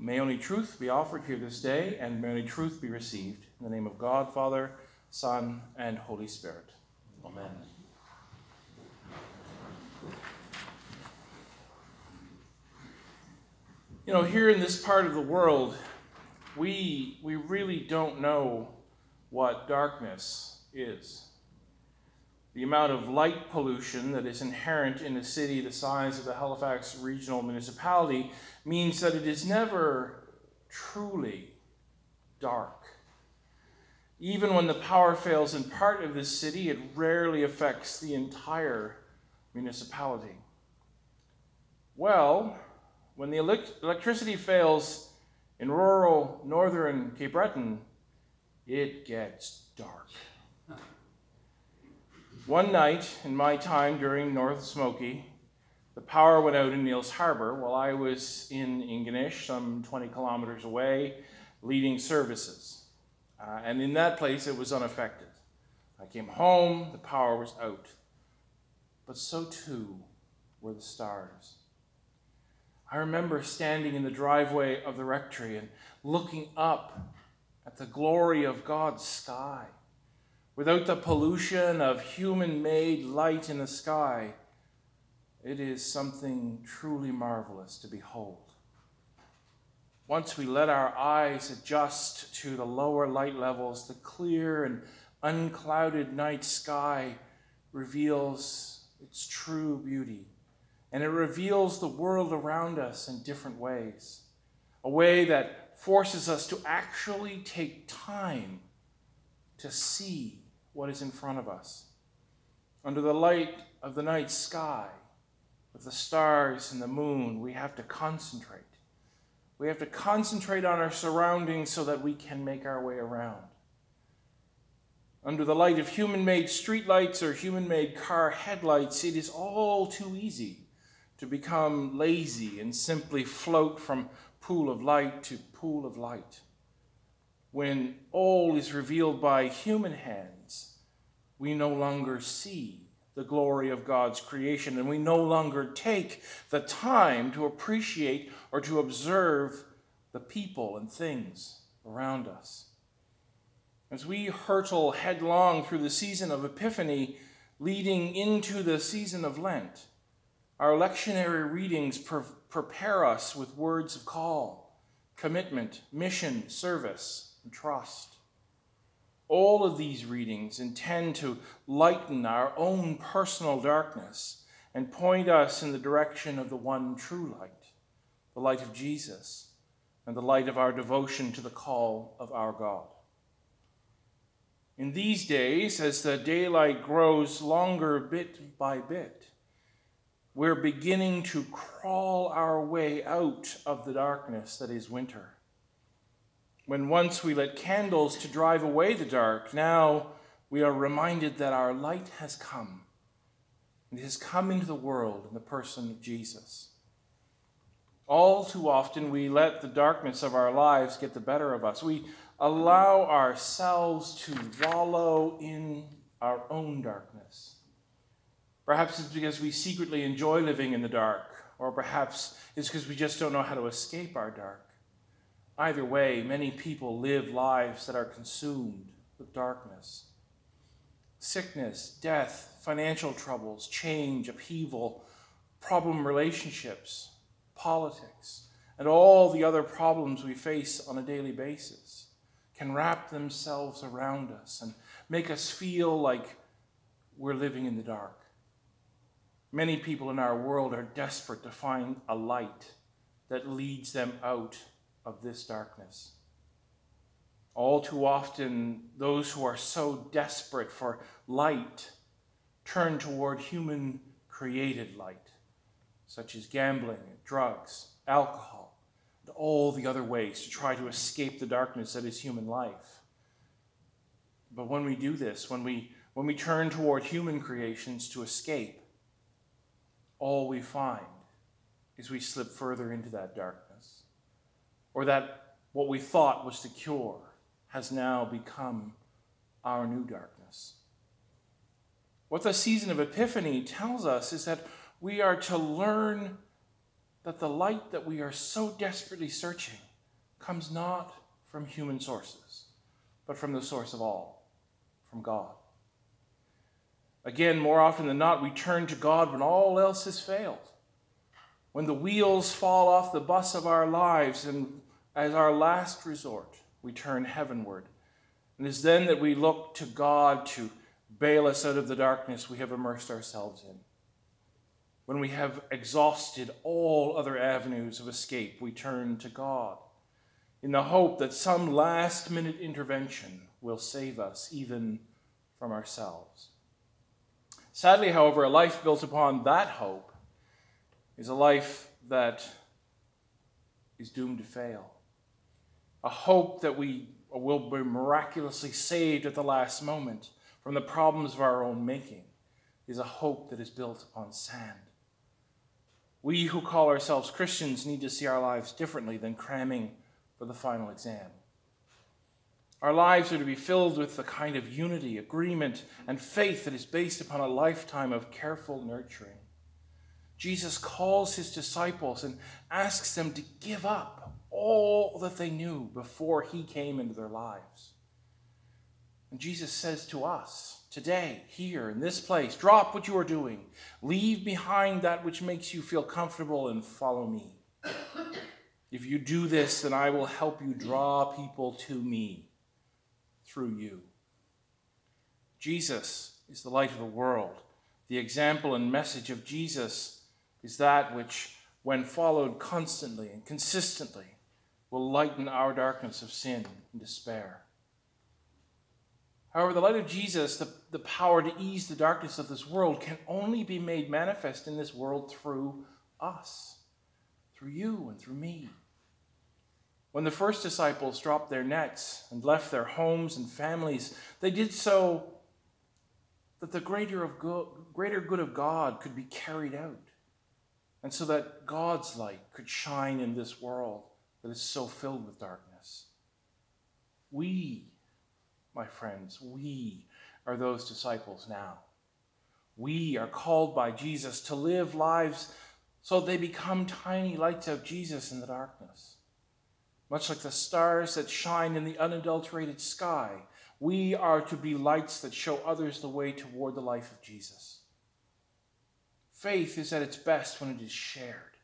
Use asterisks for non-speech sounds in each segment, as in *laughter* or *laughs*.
May only truth be offered here this day, and may only truth be received. In the name of God, Father, Son, and Holy Spirit. Amen. You know, here in this part of the world, we, we really don't know what darkness is. The amount of light pollution that is inherent in a city the size of the Halifax Regional Municipality means that it is never truly dark. Even when the power fails in part of this city, it rarely affects the entire municipality. Well, when the elect- electricity fails in rural northern Cape Breton, it gets dark. *laughs* One night in my time during North Smoky, the power went out in Neils Harbor while I was in Ingonish, some 20 kilometers away, leading services. Uh, and in that place, it was unaffected. I came home, the power was out. But so too were the stars. I remember standing in the driveway of the rectory and looking up at the glory of God's sky. Without the pollution of human made light in the sky, it is something truly marvelous to behold. Once we let our eyes adjust to the lower light levels, the clear and unclouded night sky reveals its true beauty. And it reveals the world around us in different ways. A way that forces us to actually take time to see what is in front of us. Under the light of the night sky, with the stars and the moon, we have to concentrate. We have to concentrate on our surroundings so that we can make our way around. Under the light of human made streetlights or human made car headlights, it is all too easy to become lazy and simply float from pool of light to pool of light. When all is revealed by human hands, we no longer see the glory of God's creation, and we no longer take the time to appreciate or to observe the people and things around us. As we hurtle headlong through the season of Epiphany, leading into the season of Lent, our lectionary readings pre- prepare us with words of call, commitment, mission, service, and trust. All of these readings intend to lighten our own personal darkness and point us in the direction of the one true light, the light of Jesus, and the light of our devotion to the call of our God. In these days, as the daylight grows longer bit by bit, we're beginning to crawl our way out of the darkness that is winter. When once we lit candles to drive away the dark, now we are reminded that our light has come. It has come into the world in the person of Jesus. All too often, we let the darkness of our lives get the better of us. We allow ourselves to wallow in our own darkness. Perhaps it's because we secretly enjoy living in the dark, or perhaps it's because we just don't know how to escape our dark. Either way, many people live lives that are consumed with darkness. Sickness, death, financial troubles, change, upheaval, problem relationships, politics, and all the other problems we face on a daily basis can wrap themselves around us and make us feel like we're living in the dark. Many people in our world are desperate to find a light that leads them out of this darkness. All too often, those who are so desperate for light turn toward human created light, such as gambling, drugs, alcohol, and all the other ways to try to escape the darkness that is human life. But when we do this, when we, when we turn toward human creations to escape, all we find is we slip further into that darkness or that what we thought was the cure has now become our new darkness. What the season of Epiphany tells us is that we are to learn that the light that we are so desperately searching comes not from human sources, but from the source of all, from God. Again, more often than not, we turn to God when all else has failed. When the wheels fall off the bus of our lives, and as our last resort, we turn heavenward. And it is then that we look to God to bail us out of the darkness we have immersed ourselves in. When we have exhausted all other avenues of escape, we turn to God in the hope that some last minute intervention will save us even from ourselves. Sadly, however, a life built upon that hope is a life that is doomed to fail. A hope that we will be miraculously saved at the last moment from the problems of our own making is a hope that is built upon sand. We who call ourselves Christians need to see our lives differently than cramming for the final exam. Our lives are to be filled with the kind of unity, agreement, and faith that is based upon a lifetime of careful nurturing. Jesus calls his disciples and asks them to give up all that they knew before he came into their lives. And Jesus says to us today, here in this place, drop what you are doing, leave behind that which makes you feel comfortable, and follow me. If you do this, then I will help you draw people to me through you. Jesus is the light of the world. The example and message of Jesus is that which, when followed constantly and consistently, will lighten our darkness of sin and despair. However, the light of Jesus, the, the power to ease the darkness of this world, can only be made manifest in this world through us through you and through me. When the first disciples dropped their nets and left their homes and families, they did so that the greater, of good, greater good of God could be carried out, and so that God's light could shine in this world that is so filled with darkness. We, my friends, we are those disciples now. We are called by Jesus to live lives so they become tiny lights of Jesus in the darkness. Much like the stars that shine in the unadulterated sky, we are to be lights that show others the way toward the life of Jesus. Faith is at its best when it is shared.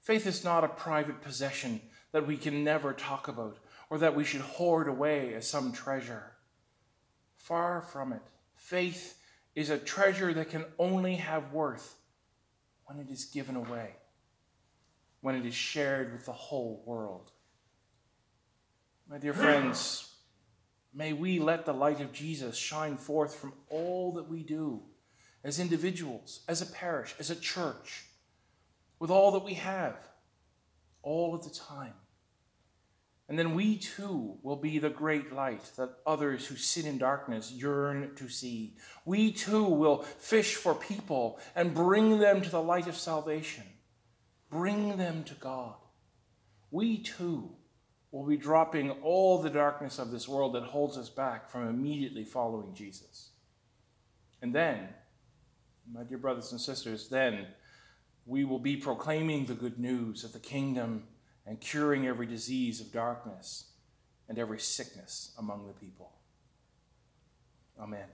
Faith is not a private possession that we can never talk about or that we should hoard away as some treasure. Far from it. Faith is a treasure that can only have worth when it is given away, when it is shared with the whole world. My dear friends, may we let the light of Jesus shine forth from all that we do as individuals, as a parish, as a church, with all that we have, all of the time. And then we too will be the great light that others who sit in darkness yearn to see. We too will fish for people and bring them to the light of salvation, bring them to God. We too will be dropping all the darkness of this world that holds us back from immediately following Jesus. And then, my dear brothers and sisters, then we will be proclaiming the good news of the kingdom and curing every disease of darkness and every sickness among the people. Amen.